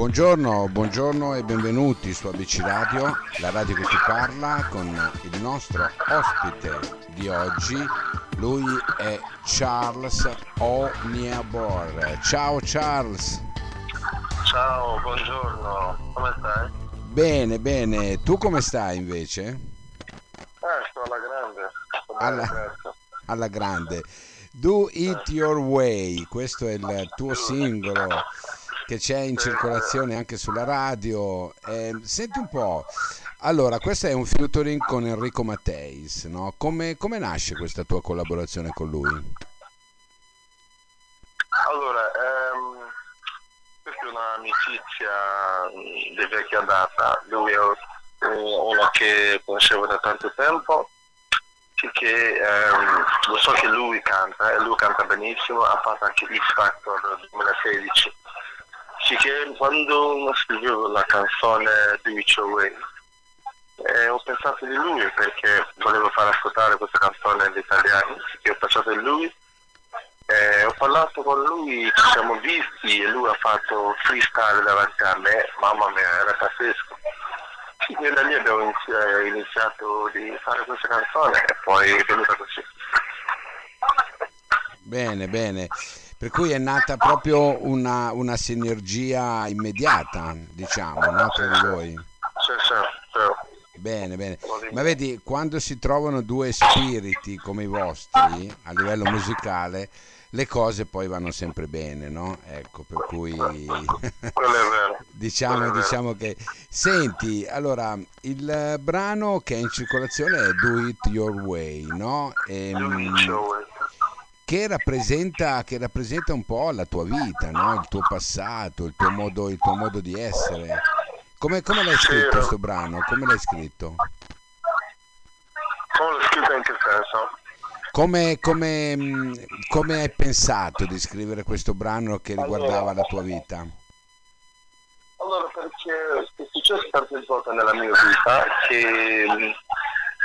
Buongiorno, buongiorno e benvenuti su ABC Radio, la radio che ti parla con il nostro ospite di oggi. Lui è Charles Oniabor. Ciao Charles. Ciao, buongiorno, come stai? Bene, bene. Tu come stai invece? Eh, sto alla grande. Sto Alla-. Alla grande. Do It Your Way, questo è il tuo singolo che c'è in circolazione anche sulla radio. Eh, senti un po', allora questo è un featuring con Enrico Matteis, no? Come, come nasce questa tua collaborazione con lui? Allora, ehm, questa è un'amicizia mh, di vecchia data. Lui è eh, uno che conoscevo da tanto tempo. Che ehm, lo so che lui canta, e lui canta benissimo, ha fatto anche X Factor 2016. Che quando scrivevo la canzone Do It Your eh, ho pensato di lui perché volevo far ascoltare questa canzone agli italiani, che ho pensato di lui Eh, ho parlato con lui, ci siamo visti e lui ha fatto freestyle davanti a me, mamma mia, era pazzesco. E da lì abbiamo eh, iniziato di fare questa canzone e poi è venuta così. Bene, bene. Per cui è nata proprio una, una sinergia immediata, diciamo, no? tra di voi. Sì, sì, sì. Bene, bene. Ma vedi, quando si trovano due spiriti come i vostri a livello musicale, le cose poi vanno sempre bene, no? Ecco, per cui Quello è vero. diciamo, diciamo che... Senti, allora, il brano che è in circolazione è Do It Your Way, no? Ehm, Do It Your Way. Che rappresenta, che rappresenta un po' la tua vita, no? il tuo passato, il tuo modo, il tuo modo di essere. Come, come l'hai scritto Sì. questo brano? Come l'hai scritto? Come l'ho scritto in che senso? Come, come, mh, come hai pensato di scrivere questo brano che riguardava la tua vita? Allora, perché è successo tante volte nella mia vita che mh,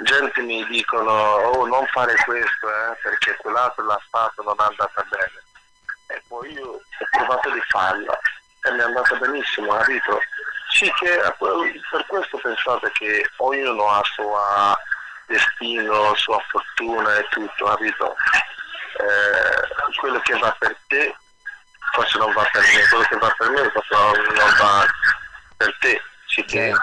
gente mi dicono oh non fare questo eh, perché quell'altro l'ha fatto non è andata bene. E poi io ho provato di farla e mi è andata benissimo, capito? Sì che per questo pensate che ognuno ha il suo destino, sua fortuna e tutto, capito? Eh, quello che va per te forse non va per me, quello che va per me forse non, va per te. Sì che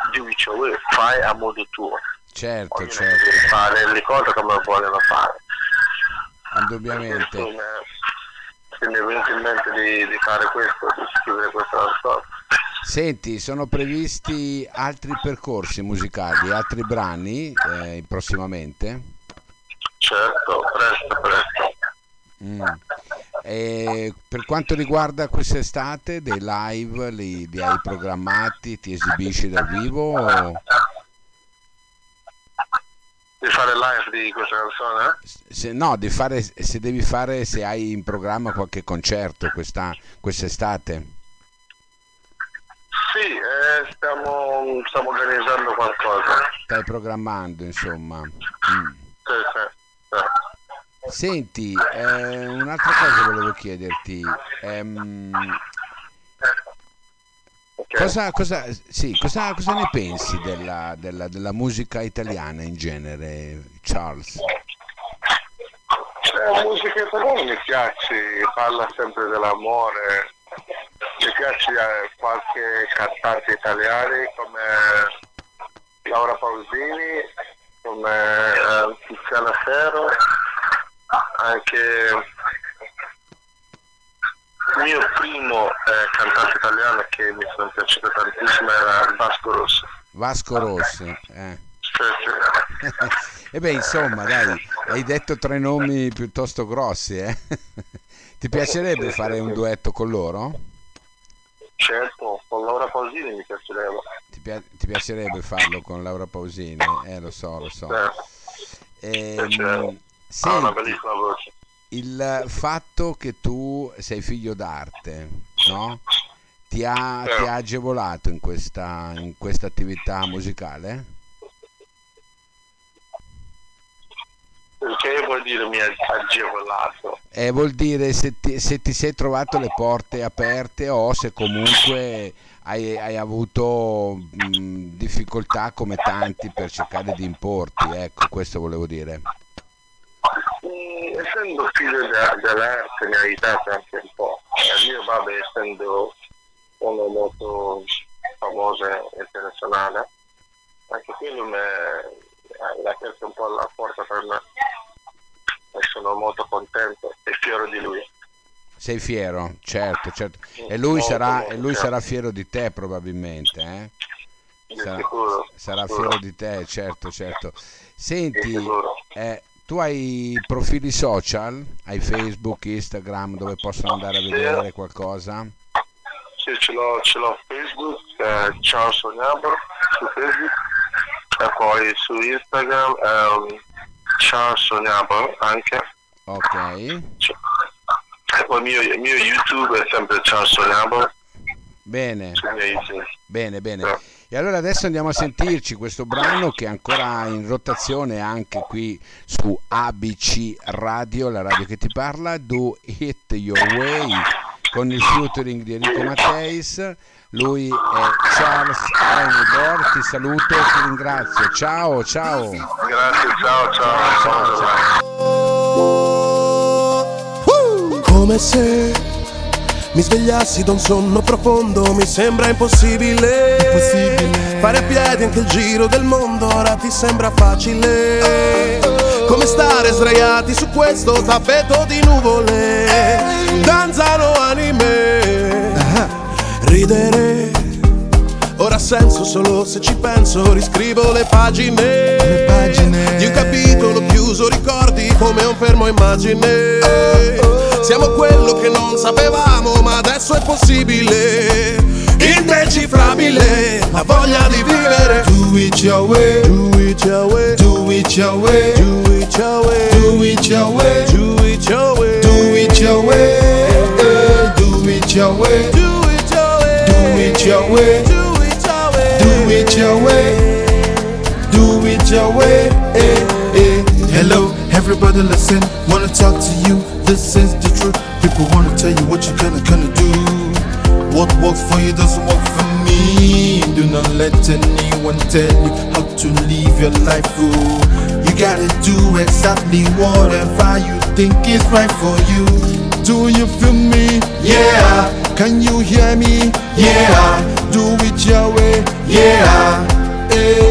way, fai a modo tuo. Certo, Ognuno certo, deve fare le cose come vogliono fare. Indubbiamente. che mi è venuto in mente di, di fare questo, di scrivere questa storia. Senti, sono previsti altri percorsi musicali, altri brani eh, prossimamente? Certo, presto, presto. Mm. E per quanto riguarda quest'estate, dei live li, li hai programmati, ti esibisci dal vivo? o- fare live di questa canzone? eh? Se, no, di fare, se devi fare, se hai in programma qualche concerto questa, quest'estate. Sì, eh, stiamo, stiamo organizzando qualcosa. Stai programmando, insomma. Mm. Sì, sì, sì. Senti, eh, un'altra cosa volevo chiederti. ehm. Cosa, cosa- sì, cosa, cosa ne pensi della, della- della musica italiana in genere, Charles? La musica italiana mi piace, parla sempre dell'amore. Mi piace eh, qualche cantante italiano come Laura Pausini, come eh, Tiziana Ferro, anche il mio primo eh, cantante italiano che mi sono piaciuto tantissimo era Vasco Rosso. Vasco Rossi. eh. Sì, sì. E beh, insomma, dai, hai detto tre nomi piuttosto grossi, eh? Ti piacerebbe fare un duetto con loro? Certo, con Laura Pausini mi piacerebbe. Ti, pia- ti piacerebbe farlo con Laura Pausini? Eh, lo so, lo so. Sì. Una senti, bellissima voce. il fatto che tu sei figlio d'arte, no? Ti ha, ti ha agevolato in questa, in questa attività musicale? Perché che vuol dire mi ha agevolato? Eh, vuol dire se ti, se ti sei trovato le porte aperte o se comunque hai, hai avuto mh, difficoltà come tanti per cercare di importi, ecco, questo volevo dire. Mm, essendo figlio de- dell'arte mi ha aiutato anche un po'. E mio babbo essendo uno molto famoso internazionale, anche quello mi ha aperto un po' la porta per me e sono molto contento e fiero di lui. Sei fiero, certo, certo. E lui, Molto, sarà, molto e lui fiero. sarà fiero di te probabilmente, eh? Sarà, sicuro, sarà sicuro, fiero di te, certo, certo. Senti, eh, tu hai profili social? Hai Facebook, Instagram dove possono andare a vedere qualcosa? Sì, ce l'ho, ce l'ho Facebook, eh, ciao Sognabro su Facebook e poi su Instagram ehm, ciao Sognabro anche. Ok, E poi il mio, il mio YouTube è sempre ciao Sognabro bene, bene, bene. Eh. E allora adesso andiamo a sentirci questo brano che è ancora in rotazione anche qui su ABC Radio, la radio che ti parla, Do It Your Way, con il featuring di Enrico Matteis. Lui è Charles Engelbor, ti saluto e ti ringrazio. Ciao, ciao. Grazie, ciao ciao. Ciao, ciao. Come se mi svegliassi da un sonno profondo, mi sembra impossibile. Fare a piedi anche il giro del mondo, ora ti sembra facile. Come stare sdraiati su questo tappeto di nuvole. Danzano anime. Ridere. Ora senso solo se ci penso, riscrivo le pagine, di un capitolo chiuso, ricordi come un fermo immagine. Siamo quello che non sapevamo, ma adesso è possibile. Indecifrabile, la voglia di vivere. Do it your way, Do it your way, do it your way, do it your way, do it your way, do it your way, do it your way, eh, do it your way, do it your way, do it your way, do it your way, do it your way, do it your way. eh, eh. Hello, everybody, listen. Wanna talk to you? This is the. People wanna tell you what you're gonna gonna do. What works for you doesn't work for me. Do not let anyone tell you how to live your life. Ooh. You gotta do exactly whatever you think is right for you. Do you feel me? Yeah. Can you hear me? Yeah. Do it your way. Yeah. Eh.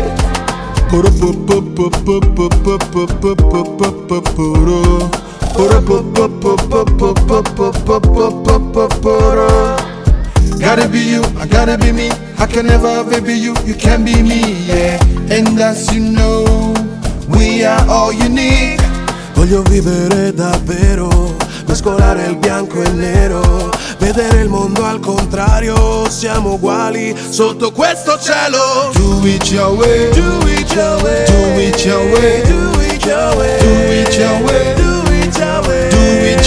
Gotta be you, I gotta be me. I can never ever be you, you can be me, yeah. And as you know, we are all unique. Voglio vivere davvero, mescolare il bianco e il nero, vedere il mondo al contrario, siamo uguali sotto questo cielo. Do it your way, Do it your way, Do it your way. do it your way, Do it your way.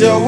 your